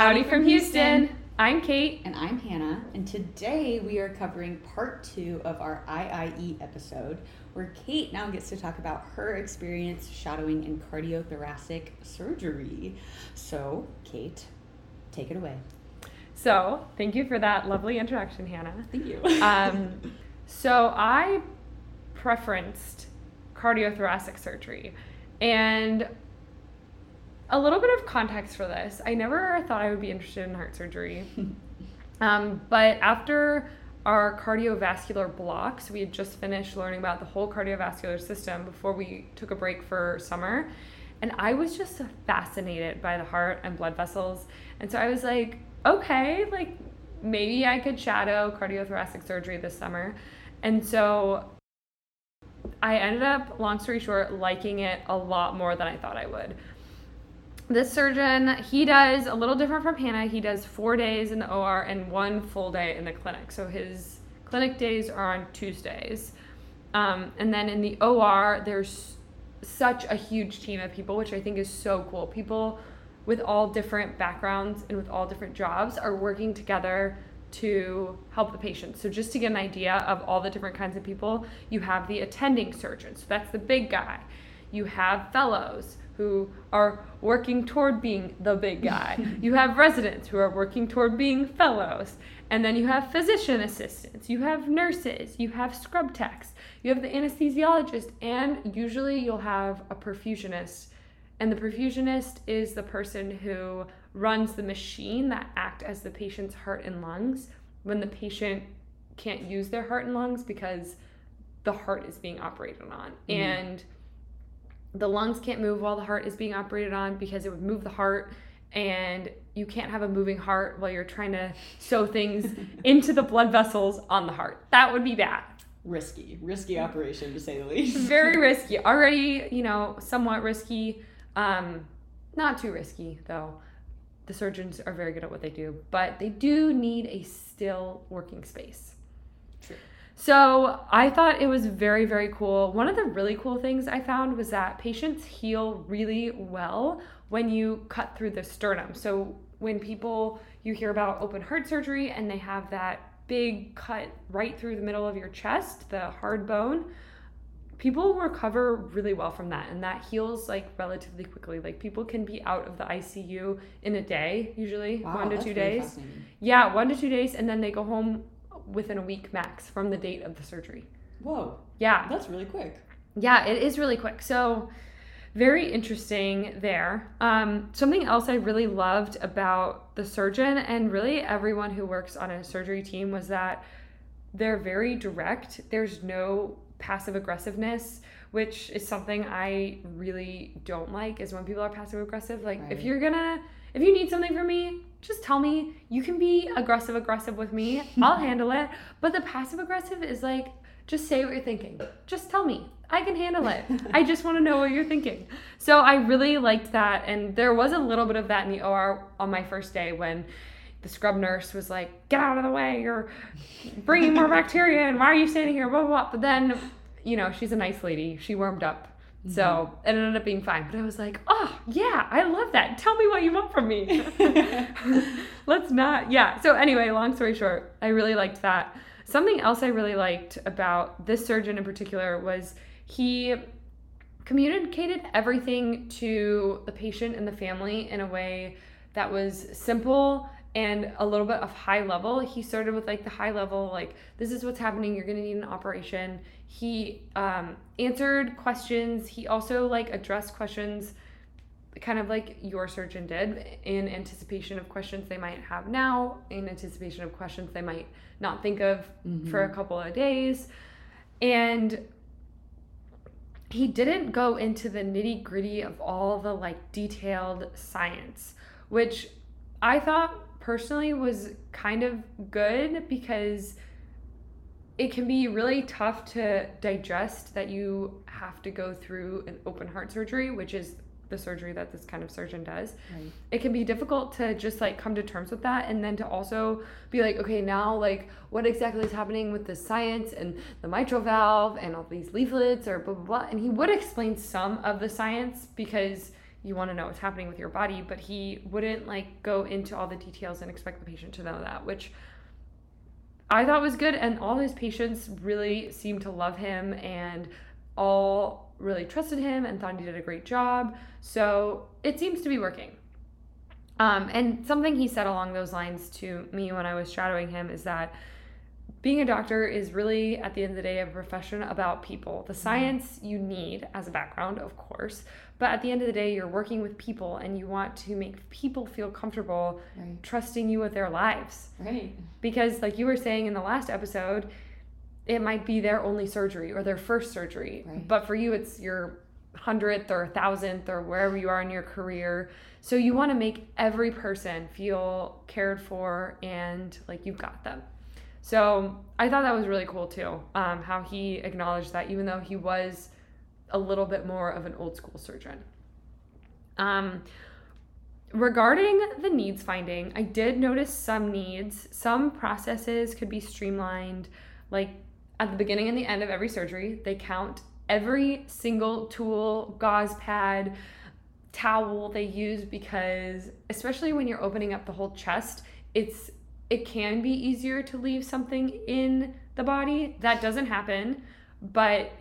Howdy from Houston. I'm Kate. And I'm Hannah. And today we are covering part two of our IIE episode, where Kate now gets to talk about her experience shadowing in cardiothoracic surgery. So, Kate, take it away. So, thank you for that lovely introduction, Hannah. Thank you. Um, so, I preferenced cardiothoracic surgery. And a little bit of context for this I never thought I would be interested in heart surgery. um, but after our cardiovascular blocks, we had just finished learning about the whole cardiovascular system before we took a break for summer. And I was just fascinated by the heart and blood vessels. And so I was like, okay, like maybe I could shadow cardiothoracic surgery this summer. And so I ended up, long story short, liking it a lot more than I thought I would. This surgeon, he does a little different from Hannah. He does four days in the OR and one full day in the clinic. So his clinic days are on Tuesdays. Um, and then in the OR, there's such a huge team of people, which I think is so cool. People with all different backgrounds and with all different jobs are working together to help the patient. So just to get an idea of all the different kinds of people, you have the attending surgeon. So that's the big guy. You have fellows who are working toward being the big guy. you have residents who are working toward being fellows. And then you have physician assistants, you have nurses, you have scrub techs, you have the anesthesiologist, and usually you'll have a perfusionist. And the perfusionist is the person who runs the machine that act as the patient's heart and lungs when the patient can't use their heart and lungs because the heart is being operated on. Mm-hmm. And the lungs can't move while the heart is being operated on because it would move the heart and you can't have a moving heart while you're trying to sew things into the blood vessels on the heart. That would be bad. Risky, risky operation to say the least. Very risky. Already, you know, somewhat risky. Um, not too risky though. The surgeons are very good at what they do, but they do need a still working space. True. So I thought it was very, very cool. One of the really cool things I found was that patients heal really well when you cut through the sternum. So when people, you hear about open heart surgery and they have that big cut right through the middle of your chest, the hard bone, people recover really well from that and that heals like relatively quickly. Like people can be out of the ICU in a day, usually wow, one to two really days. Yeah, one to two days, and then they go home within a week max from the date of the surgery. Whoa. Yeah. That's really quick. Yeah, it is really quick. So, very interesting there. Um, something else I really loved about the surgeon and really everyone who works on a surgery team was that they're very direct. There's no passive aggressiveness, which is something I really don't like is when people are passive aggressive. Like, right. if you're gonna, if you need something from me, just tell me. You can be aggressive, aggressive with me. I'll handle it. But the passive aggressive is like, just say what you're thinking. Just tell me. I can handle it. I just want to know what you're thinking. So I really liked that. And there was a little bit of that in the OR on my first day when the scrub nurse was like, get out of the way. You're bringing more bacteria in. Why are you standing here? Blah, blah, blah. But then, you know, she's a nice lady. She warmed up Mm-hmm. So it ended up being fine. But I was like, oh, yeah, I love that. Tell me what you want from me. Let's not. Yeah. So, anyway, long story short, I really liked that. Something else I really liked about this surgeon in particular was he communicated everything to the patient and the family in a way that was simple and a little bit of high level. He started with like the high level, like, this is what's happening, you're gonna need an operation. He um, answered questions. He also like addressed questions kind of like your surgeon did in anticipation of questions they might have now, in anticipation of questions they might not think of mm-hmm. for a couple of days. And he didn't go into the nitty gritty of all the like detailed science, which I thought personally was kind of good because it can be really tough to digest that you have to go through an open heart surgery, which is the surgery that this kind of surgeon does. Right. It can be difficult to just like come to terms with that and then to also be like, okay, now like what exactly is happening with the science and the mitral valve and all these leaflets or blah blah blah. And he would explain some of the science because you want to know what's happening with your body, but he wouldn't like go into all the details and expect the patient to know that, which I thought was good. And all his patients really seemed to love him and all really trusted him and thought he did a great job. So it seems to be working. Um, and something he said along those lines to me when I was shadowing him is that being a doctor is really, at the end of the day, a profession about people. The mm-hmm. science you need as a background, of course, but at the end of the day, you're working with people and you want to make people feel comfortable right. trusting you with their lives. Right. Because, like you were saying in the last episode, it might be their only surgery or their first surgery. Right. But for you, it's your hundredth or thousandth or wherever you are in your career. So you want to make every person feel cared for and like you've got them. So I thought that was really cool too, um, how he acknowledged that even though he was a little bit more of an old school surgeon. Um, regarding the needs finding, I did notice some needs. Some processes could be streamlined, like at the beginning and the end of every surgery, they count every single tool, gauze pad, towel they use because, especially when you're opening up the whole chest, it's it can be easier to leave something in the body. That doesn't happen, but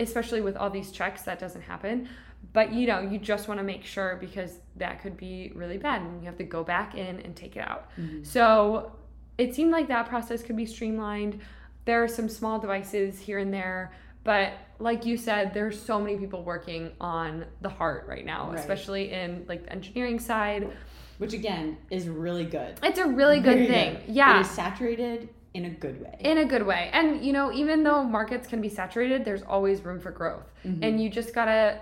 especially with all these checks, that doesn't happen. But you know, you just want to make sure because that could be really bad and you have to go back in and take it out. Mm-hmm. So it seemed like that process could be streamlined. There are some small devices here and there, but like you said, there's so many people working on the heart right now, right. especially in like the engineering side which again is really good. It's a really good Very thing. Good. Yeah. It is saturated in a good way. In a good way. And you know, even though markets can be saturated, there's always room for growth. Mm-hmm. And you just got to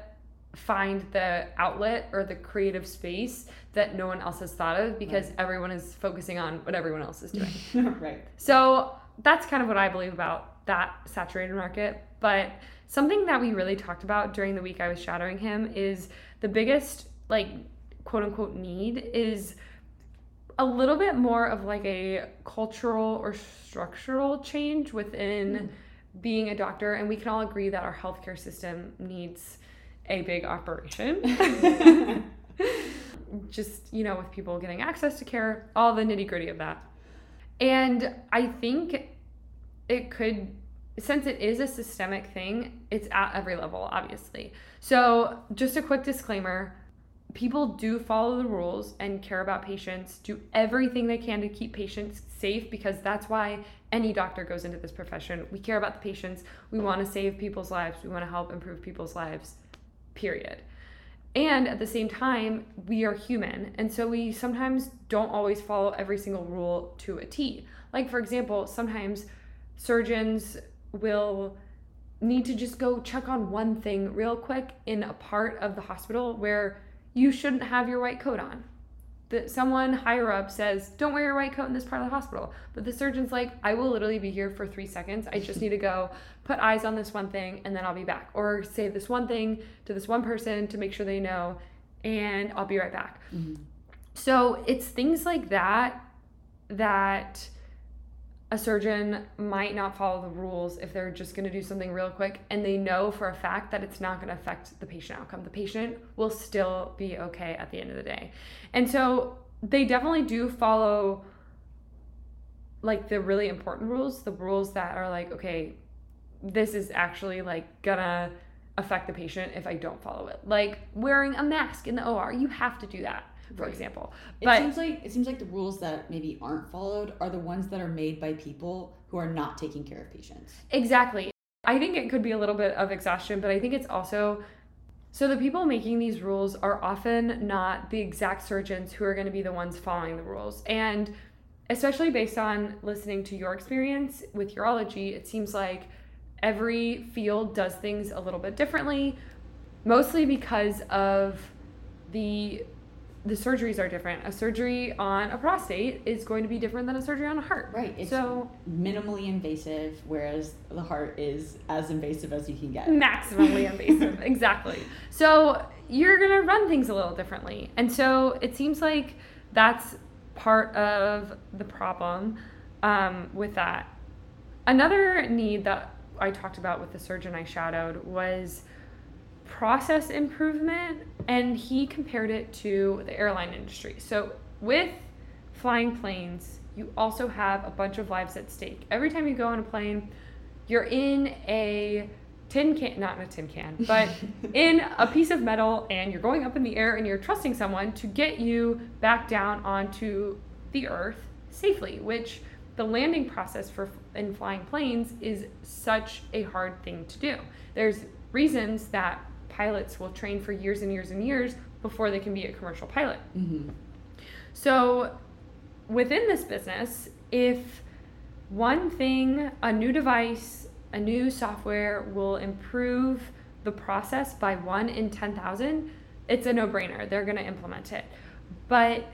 find the outlet or the creative space that no one else has thought of because right. everyone is focusing on what everyone else is doing. right. So, that's kind of what I believe about that saturated market, but something that we really talked about during the week I was shadowing him is the biggest like quote unquote need is a little bit more of like a cultural or structural change within mm. being a doctor. And we can all agree that our healthcare system needs a big operation. Just, you know, with people getting access to care, all the nitty gritty of that. And I think it could, since it is a systemic thing, it's at every level, obviously. So, just a quick disclaimer people do follow the rules and care about patients, do everything they can to keep patients safe because that's why any doctor goes into this profession. We care about the patients. We want to save people's lives. We want to help improve people's lives, period. And at the same time, we are human. And so we sometimes don't always follow every single rule to a T. Like, for example, sometimes surgeons will need to just go check on one thing real quick in a part of the hospital where you shouldn't have your white coat on. That someone higher up says, don't wear your white coat in this part of the hospital. But the surgeon's like, I will literally be here for three seconds. I just need to go put eyes on this one thing and then I'll be back. Or say this one thing to this one person to make sure they know and I'll be right back. Mm-hmm. So it's things like that that a surgeon might not follow the rules if they're just going to do something real quick and they know for a fact that it's not going to affect the patient outcome. The patient will still be okay at the end of the day. And so they definitely do follow like the really important rules, the rules that are like, okay, this is actually like gonna affect the patient if I don't follow it. Like wearing a mask in the OR, you have to do that for right. example. But it seems like it seems like the rules that maybe aren't followed are the ones that are made by people who are not taking care of patients. Exactly. I think it could be a little bit of exhaustion, but I think it's also so the people making these rules are often not the exact surgeons who are going to be the ones following the rules. And especially based on listening to your experience with urology, it seems like every field does things a little bit differently, mostly because of the the surgeries are different. A surgery on a prostate is going to be different than a surgery on a heart. Right. It's so minimally invasive, whereas the heart is as invasive as you can get. Maximally invasive, exactly. So you're gonna run things a little differently, and so it seems like that's part of the problem um, with that. Another need that I talked about with the surgeon I shadowed was process improvement and he compared it to the airline industry. So with flying planes, you also have a bunch of lives at stake. Every time you go on a plane, you're in a tin can, not in a tin can, but in a piece of metal, and you're going up in the air and you're trusting someone to get you back down onto the earth safely, which the landing process for in flying planes is such a hard thing to do. There's reasons that pilots will train for years and years and years before they can be a commercial pilot. Mm-hmm. So, within this business, if one thing, a new device, a new software will improve the process by one in 10,000, it's a no brainer. They're going to implement it. But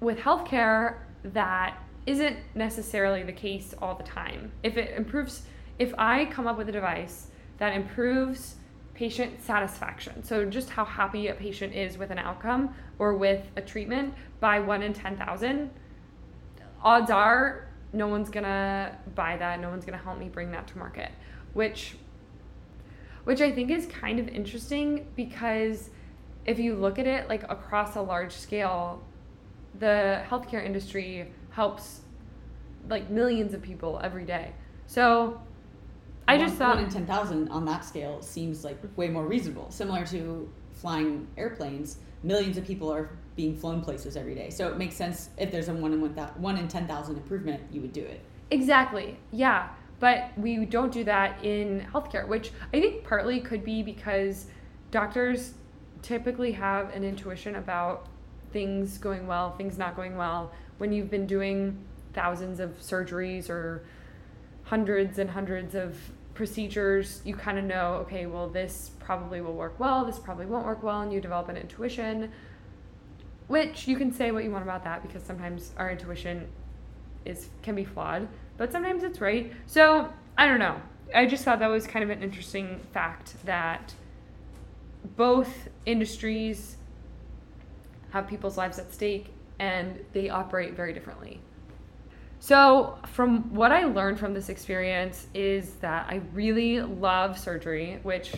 with healthcare, that isn't necessarily the case all the time. If it improves, if I come up with a device that improves patient satisfaction, so just how happy a patient is with an outcome or with a treatment by one in 10,000, odds are no one's gonna buy that, no one's gonna help me bring that to market, which which I think is kind of interesting because if you look at it like across a large scale, the healthcare industry helps like millions of people every day. So I just thought one in ten thousand on that scale seems like way more reasonable. Similar to flying airplanes, millions of people are being flown places every day. So it makes sense if there's a one in one, one in ten thousand improvement, you would do it. Exactly. Yeah. But we don't do that in healthcare, which I think partly could be because doctors typically have an intuition about things going well, things not going well. When you've been doing thousands of surgeries or hundreds and hundreds of procedures, you kind of know, okay, well, this probably will work well, this probably won't work well, and you develop an intuition. Which you can say what you want about that because sometimes our intuition is can be flawed, but sometimes it's right. So I don't know. I just thought that was kind of an interesting fact that both industries have people's lives at stake and they operate very differently. So, from what I learned from this experience is that I really love surgery, which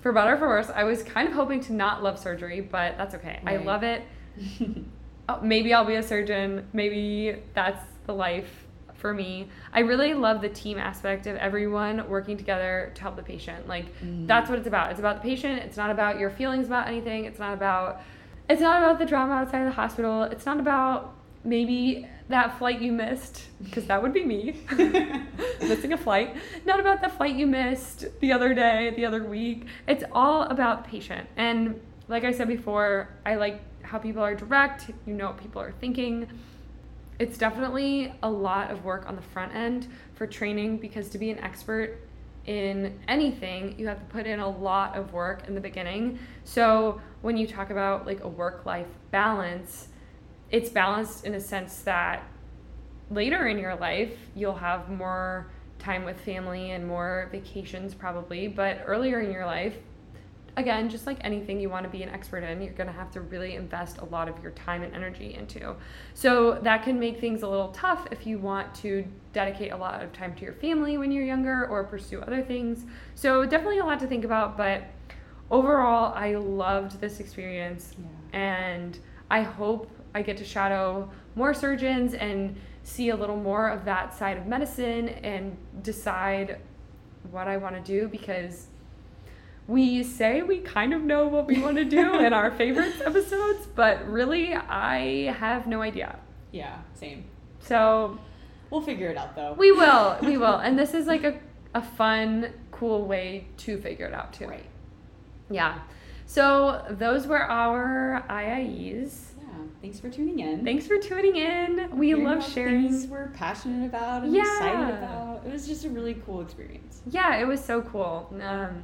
for better or for worse, I was kind of hoping to not love surgery, but that's okay. I love it. Oh, maybe I'll be a surgeon. Maybe that's the life for me. I really love the team aspect of everyone working together to help the patient. Like Mm. that's what it's about. It's about the patient. It's not about your feelings about anything. It's not about it's not about the drama outside of the hospital. It's not about maybe that flight you missed because that would be me missing a flight. Not about the flight you missed the other day, the other week. It's all about the patient. And like I said before, I like how people are direct. You know what people are thinking. It's definitely a lot of work on the front end for training because to be an expert in anything, you have to put in a lot of work in the beginning. So when you talk about like a work life balance, it's balanced in a sense that later in your life you'll have more time with family and more vacations probably, but earlier in your life again, just like anything you want to be an expert in, you're going to have to really invest a lot of your time and energy into. So that can make things a little tough if you want to dedicate a lot of time to your family when you're younger or pursue other things. So definitely a lot to think about, but overall, I loved this experience Yeah. and I hope I get to shadow more surgeons and see a little more of that side of medicine and decide what I want to do because we say we kind of know what we want to do in our favorites episodes, but really I have no idea. Yeah, same. So We'll figure it out though. we will, we will. And this is like a, a fun, cool way to figure it out too. Right. Yeah. So those were our IIEs. Yeah. Thanks for tuning in. Thanks for tuning in. We Hearing love sharing. Things we're passionate about and Yeah. excited about. It was just a really cool experience. Yeah, it was so cool. Um,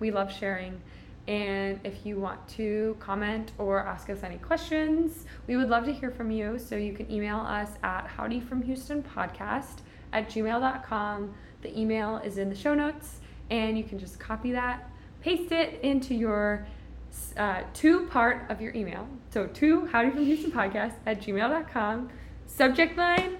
we love sharing. And if you want to comment or ask us any questions, we would love to hear from you. So you can email us at howdyfromhoustonpodcast at gmail.com. The email is in the show notes, and you can just copy that, paste it into your uh, two part of your email. So to podcast at gmail.com. Subject line,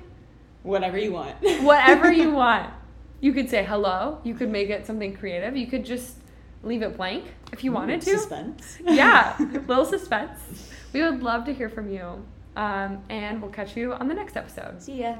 Whatever you want. whatever you want. You could say hello. You could make it something creative. You could just leave it blank if you wanted to. Suspense. yeah, little suspense. We would love to hear from you. Um, and we'll catch you on the next episode. See ya.